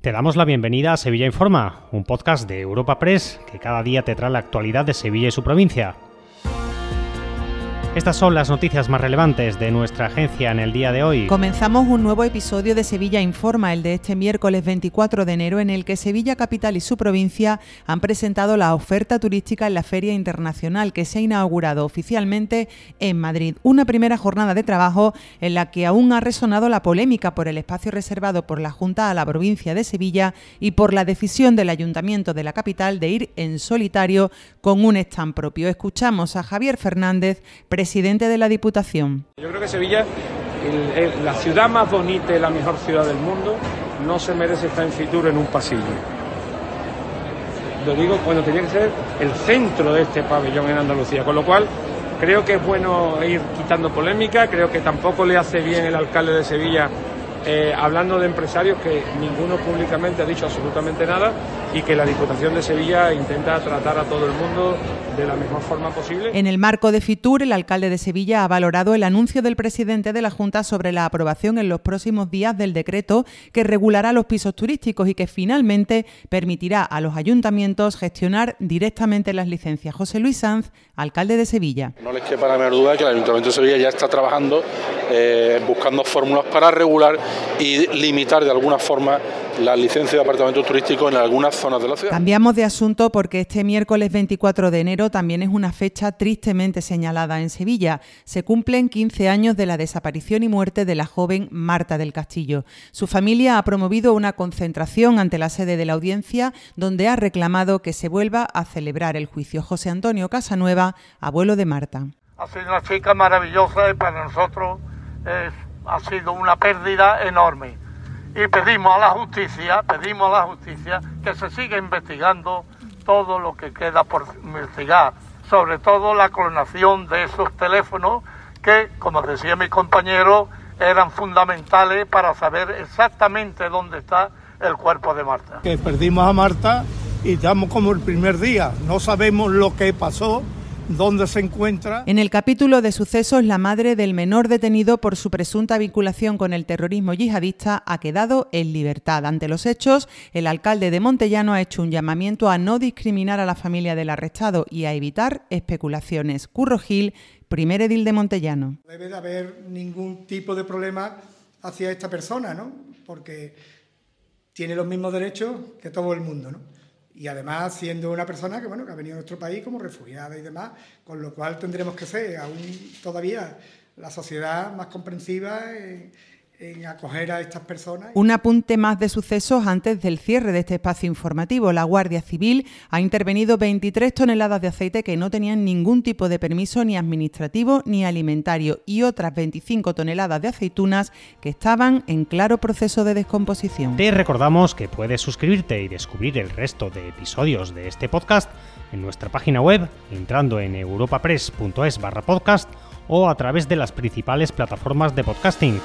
Te damos la bienvenida a Sevilla Informa, un podcast de Europa Press que cada día te trae la actualidad de Sevilla y su provincia. Estas son las noticias más relevantes de nuestra agencia en el día de hoy. Comenzamos un nuevo episodio de Sevilla Informa, el de este miércoles 24 de enero, en el que Sevilla Capital y su provincia han presentado la oferta turística en la Feria Internacional que se ha inaugurado oficialmente en Madrid. Una primera jornada de trabajo en la que aún ha resonado la polémica por el espacio reservado por la Junta a la provincia de Sevilla y por la decisión del Ayuntamiento de la capital de ir en solitario con un stand propio. Escuchamos a Javier Fernández, presidente de la Diputación. Yo creo que Sevilla, la ciudad más bonita y la mejor ciudad del mundo, no se merece estar en Fitur en un pasillo. Lo digo, bueno, tenía que ser el centro de este pabellón en Andalucía, con lo cual creo que es bueno ir quitando polémica, creo que tampoco le hace bien el alcalde de Sevilla eh, hablando de empresarios que ninguno públicamente ha dicho absolutamente nada y que la Diputación de Sevilla intenta tratar a todo el mundo de la mejor forma posible. En el marco de FITUR, el alcalde de Sevilla ha valorado el anuncio del presidente de la Junta sobre la aprobación en los próximos días del decreto que regulará los pisos turísticos y que finalmente permitirá a los ayuntamientos gestionar directamente las licencias. José Luis Sanz, alcalde de Sevilla. No les quepa la menor duda que el Ayuntamiento de Sevilla ya está trabajando eh, buscando fórmulas para regular y limitar de alguna forma la licencia de apartamentos turísticos en algunas zonas de la ciudad. Cambiamos de asunto porque este miércoles 24 de enero también es una fecha tristemente señalada en Sevilla. Se cumplen 15 años de la desaparición y muerte de la joven Marta del Castillo. Su familia ha promovido una concentración ante la sede de la audiencia donde ha reclamado que se vuelva a celebrar el juicio. José Antonio Casanueva, abuelo de Marta. Ha sido una chica maravillosa y para nosotros ha sido una pérdida enorme. Y pedimos a la justicia, pedimos a la justicia que se siga investigando todo lo que queda por investigar, sobre todo la clonación de esos teléfonos que, como decía mi compañero, eran fundamentales para saber exactamente dónde está el cuerpo de Marta. Que perdimos a Marta y estamos como el primer día, no sabemos lo que pasó, dónde se encuentra. En el capítulo de sucesos, la madre del menor detenido por su presunta vinculación con el terrorismo yihadista ha quedado en libertad. Ante los hechos, el alcalde de Montellano ha hecho un llamamiento a no discriminar a la familia del arrestado y a evitar especulaciones. Curro Gil, primer edil de Montellano. No debe de haber ningún tipo de problema hacia esta persona, ¿no? Porque tiene los mismos derechos que todo el mundo, ¿no? Y además siendo una persona que, bueno, que ha venido a nuestro país como refugiada y demás, con lo cual tendremos que ser aún todavía la sociedad más comprensiva en acoger a estas personas. Un apunte más de sucesos antes del cierre de este espacio informativo. La Guardia Civil ha intervenido 23 toneladas de aceite que no tenían ningún tipo de permiso ni administrativo ni alimentario y otras 25 toneladas de aceitunas que estaban en claro proceso de descomposición. Te recordamos que puedes suscribirte y descubrir el resto de episodios de este podcast en nuestra página web entrando en europapress.es barra podcast o a través de las principales plataformas de podcasting